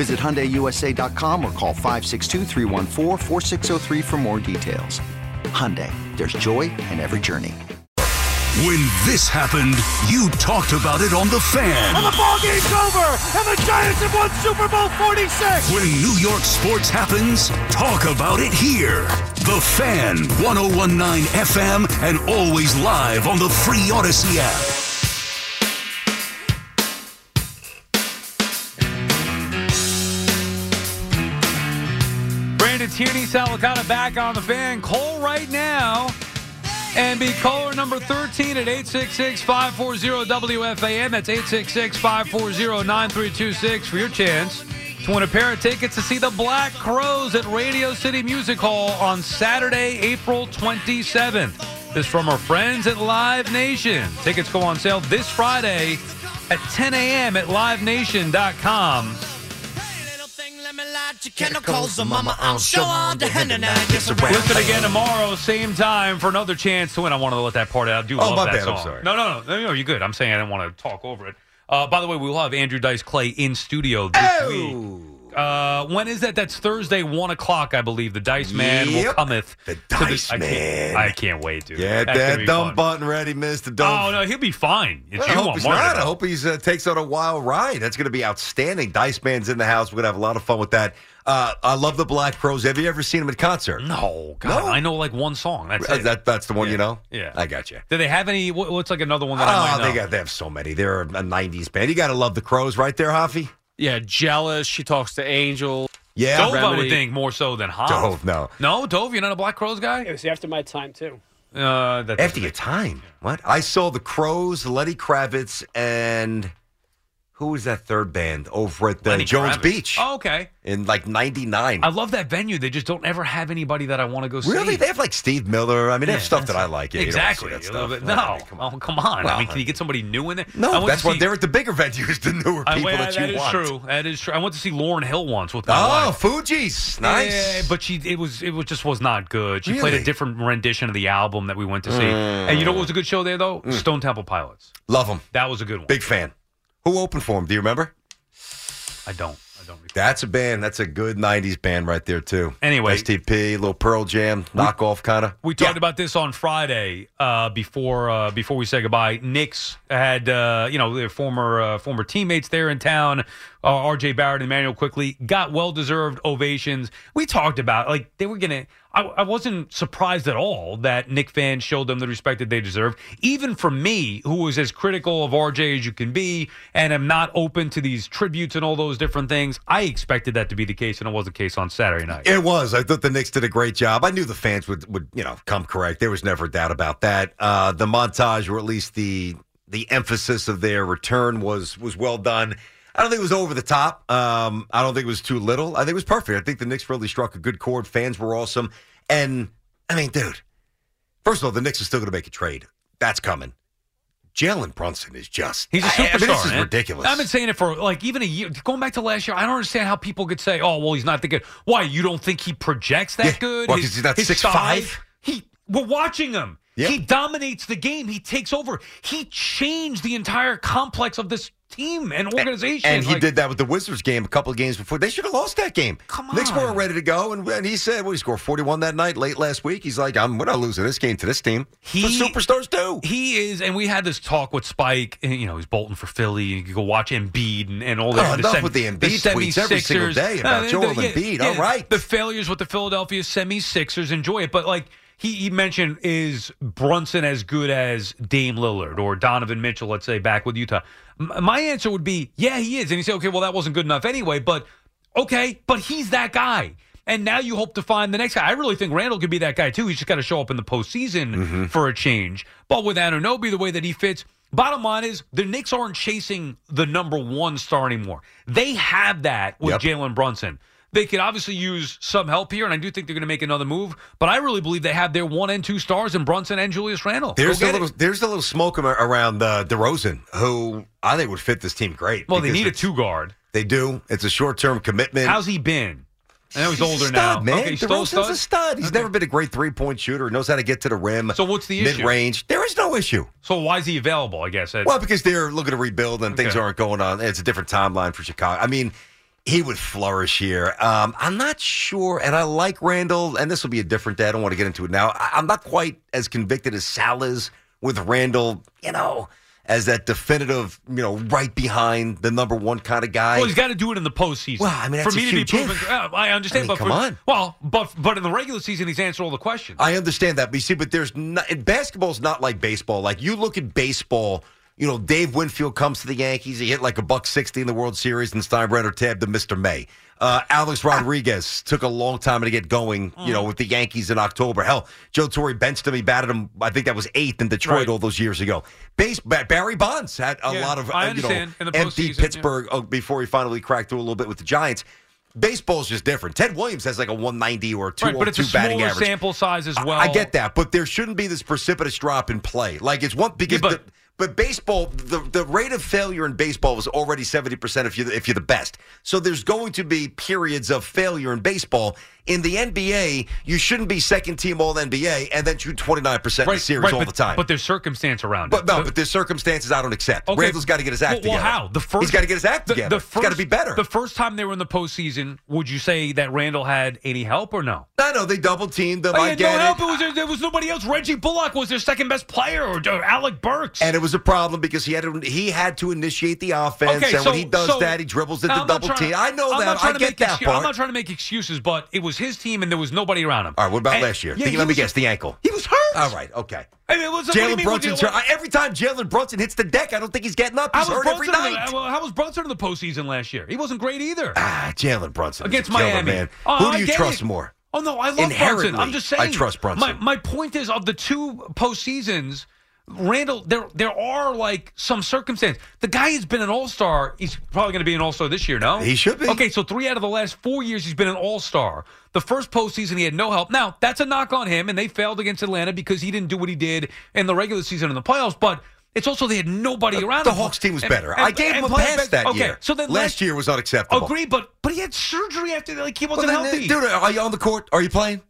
Visit HyundaiUSA.com or call 562 for more details. Hyundai, there's joy in every journey. When this happened, you talked about it on The Fan. And the ball game's over, and the Giants have won Super Bowl 46. When New York sports happens, talk about it here. The Fan, 1019 FM, and always live on the free Audacy app. Brandon Tierney, Sal Licata back on the fan. Call right now and be caller number 13 at 866-540-WFAN. That's 866-540-9326 for your chance to win a pair of tickets to see the Black Crowes at Radio City Music Hall on Saturday, April 27th. This from our friends at Live Nation. Tickets go on sale this Friday at 10 a.m. at livenation.com. Listen again tomorrow, same time for another chance to win. I wanted to let that part out. I do Oh, love my that bad. I'm song. sorry. No, no, no, no, no, you're good. I'm saying I didn't want to talk over it. Uh, by the way, we will have Andrew Dice Clay in studio this Oh! week. Uh, when is that? That's Thursday, one o'clock, I believe. The Dice Man will Yep. cometh. The Dice I can't- Man. I can't wait, dude. Get That's that dumb fun. button ready, Mister Dumb. Oh no, he'll be fine. It's Well, you I hope he's not. I hope he's uh, takes on a wild ride. That's going to be outstanding. Dice Man's in the house. We're going to have a lot of fun with that. Uh, I love the Black Crowes. Have you ever seen them in concert? No, God, No? I know like one song. That's Uh, it. that, that's the one Yeah. you know? Yeah. I got you. Do they have any? what- What's like another one that I might Oh, know? they got they have so many. They're a 90s band. You got to love the Crowes right there, Hoffy. Yeah, jealous. She talks to Angel. Yeah. Dove, I would Remedy. think more so than Hoff. Dove, no. No, Dove, you're not a Black Crowes guy. It was after my time too. Uh, that After your time. What? I saw the Crowes, Lenny Kravitz, and who was that third band over at the Lenny Jones Kravitz. Beach Oh, okay. in like 99. I love that venue. They just don't ever have anybody that I want to go see. Really? They have like Steve Miller. I mean, they have Yeah, stuff that I like. Yeah, you don't wanna see exactly. that stuff. bit- I No, mean, come on. oh, come on. I mean, can you get somebody new in there? I No, that's why see- they're at the bigger venues, the newer I people went- that you that is want. true. That is true. I went to see Lauryn Hill once with my Oh, wife. Fuji's nice. Yeah, but she it was it was just was not good. She played Really? a different rendition of the album that we went to see. And you know what was a good show there though? Stone Temple Pilots. Love them. That was a good one. Mm. Big fan. Who opened for him? Do you remember? I don't. I don't. Recall. That's a band. That's a good '90s band right there too. Anyway. STP, little Pearl Jam, knockoff kind of. We talked about this on Friday uh, before uh, before we said goodbye. Knicks had uh, you know their former uh, former teammates there in town. Uh, R.J. Barrett and Immanuel Quickley got well deserved ovations. We talked about like they were gonna. I, I wasn't surprised at all that Knick fans showed them the respect that they deserve. Even for me, who was as critical of RJ as you can be, and am not open to these tributes and all those different things, I expected that to be the case, and it was the case on Saturday night. It was. I thought the Knicks did a great job. I knew the fans would, would you know, come correct. There was never a doubt about that. Uh, the montage, or at least the the emphasis of their return, was was well done. I don't think it was over the top. Um, I don't think it was too little. I think it was perfect. I think the Knicks really struck a good chord. Fans were awesome. And, I mean, dude, first of all, the Knicks are still going to make a trade. That's coming. Jalen Brunson is just. He's a superstar. I mean, this is man. ridiculous. I've been saying it for like even a year. Going back to last year, I don't understand how people could say, "Oh, well, he's not that good." Why? You don't think he projects that Yeah. good? Well, he's not his 6'5"? size? He. We're watching him. Yeah. He dominates the game. He takes over. He changed the entire complex of this team and organization. And he Like, did that with the Wizards game a couple of games before. They should have lost that game. Come on. Knicks on. weren't ready to go, and, and he said, "What he scored 41 that night, late last week." He's like, "I'm we're not losing this game to this team." He- That's superstars do. He is, and we had this talk with Spike. And, you know, he's bolting for Philly. And you can go watch Embiid and, and all that. Oh, enough with the Embiid tweets every single day about the- Joel the- yeah, Embiid. yeah, All right. the failures with the Philadelphia semi Sixers. Enjoy it, but like. He, he mentioned is Brunson as good as Dame Lillard or Donovan Mitchell, let's say, back with Utah. M- my answer would be, yeah, he is. And you say, okay, well, that wasn't good enough anyway. But okay, but he's that guy. And now you hope to find the next guy. I really think Randle could be that guy too. He's just got to show up in the postseason Mm-hmm. for a change. But with Anunoby, the way that he fits, bottom line is the Knicks aren't chasing the number one star anymore. They have that with Yep. Jalen Brunson. They could obviously use some help here, and I do think they're going to make another move. But I really believe they have their one and two stars in Brunson and Julius Randle. There's a get it. little there's a little smoke around uh, DeRozan, who I think would fit this team great. well, they need a two guard. They do. It's a short term commitment. How's he been? I know he's, a older stud, now. man. Okay, still a a stud? stud. He's Okay. never been a great three point shooter. Knows how to get to the rim. So what's the issue? Mid range. There is no issue. So why is he available? I guess. Well, because they're looking to rebuild and things aren't going on. It's a different timeline for Chicago. I mean, he would flourish here. Um, I'm not sure, and I like Randle, and this will be a different day. I don't want to get into it now. I, I'm not quite as convicted as Sal is with Randle, you know, as that definitive, you know, right behind the number one kind of guy. Well, he's got to do it in the postseason. Well, I mean, for me to be proven. Yeah, I understand. I mean, but come for, on. Well, but but in the regular season, he's answered all the questions. I understand that, but you see, but there's not, basketball's not like baseball. Like you look at baseball, you know, Dave Winfield comes to the Yankees, he hit like a buck sixty in the World Series, and Steinbrenner tabbed to Mr. May. Uh, Alex Rodriguez took a long time to get going, you Mm. know, with the Yankees in October. Hell, Joe Torre benched him. He batted him. I think that was eighth in Detroit Right. all those years ago. Base Barry Bonds had a Yeah, lot of I uh, you know understand. In the empty postseason, yeah. Pittsburgh uh, before he finally cracked through a little bit with the Giants. Baseball's just different. Ted Williams has like a 190 or a right, but it's a batting average. sample size as well. I get that, but there shouldn't be this precipitous drop in play. Like it's one because Yeah, but- the, but baseball the the rate of failure in baseball was already 70% if you if you're the best. So there's going to be periods of failure in baseball. In the NBA, you shouldn't be second team all NBA and then shoot 29% in the series right, all but, the time. But there's circumstance around But it. no, The- but there's circumstances I don't accept. Okay. Randle's got to get his act well, well, how? The first he's got to get his act the, together. The he's got to be better. The first time they were in the postseason, would you say that Randle had any help or no? I know they double teamed them. Oh, I get no help. It was, there, was nobody else. Reggie Bullock was their second best player, or, or Alec Burks. And it was a problem because he had to, he had to initiate the offense, Okay, and so- when he does so- that, he dribbles into I'm double team. to- I know I'm that. I get that excu- part. I'm not trying to make excuses, but it was his team, and there was nobody around him. All right, what about And- last year? Yeah, Think- let me guess. The ankle. He was hurt. All right. Okay. I mean, what's- what do you Jalen mean, Brunson. what do Every time Jalen Brunson hits the deck, I don't think he's getting up. He's was, hurt Brunson in night. the, how was Brunson in the postseason last year? He wasn't great either. ah, Jalen Brunson against Miami. man. Oh, Who do you trust it. more? Oh no, I love Brunson. I'm just saying. I trust Brunson. My my point is of the two postseasons, Randle, there there are like some circumstance. The guy has been an all star. He's probably going to be an all star this year. No, He should be. Okay, so three out of the last four years he's been an all star. The first postseason he had no help. Now that's a knock on him, and they failed against Atlanta because he didn't do what he did in the regular season in the playoffs. But it's also they had nobody around. The. Hawks team was And- better. and- I gave him a pass that okay, year. So then last year was unacceptable. Agree, but but he had surgery after like he wasn't then, uh, healthy. dude, are you on the court? Are you playing?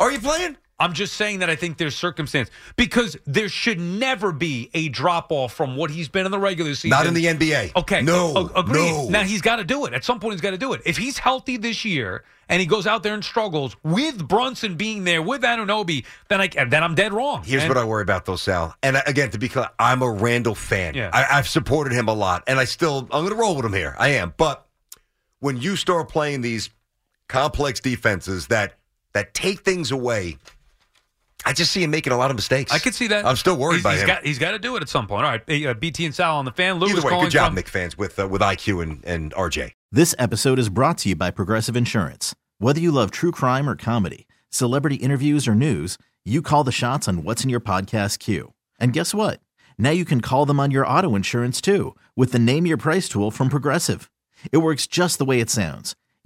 Are you playing? I'm just saying that I think there's circumstance because there should never be a drop off from what he's been in the regular season. Not in the NBA. Okay. No. a- agreed. No. Now he's got to do it. At some point, he's got to do it. If he's healthy this year and he goes out there and struggles with Brunson being there with Anunoby, then I then I'm dead wrong. Here's And- what I worry about, though, Sal. And uh, again, to be clear, I'm a Randle fan. Yeah. I, I've supported him a lot, and I still I'm going to roll with him here. I am. But when you start playing these complex defenses that that take things away, I just see him making a lot of mistakes. I could see that. I'm still worried He's- by he's him. Got, he's got to do it at some point. All right, uh, BT and Sal on the fan. Lewis Either way, calling good job, from- Knick fans, with uh, with IQ and, and RJ. This episode is brought to you by Progressive Insurance. Whether you love true crime or comedy, celebrity interviews or news, you call the shots on what's in your podcast queue. And guess what? Now you can call them on your auto insurance too with the Name Your Price tool from Progressive. It works just the way it sounds.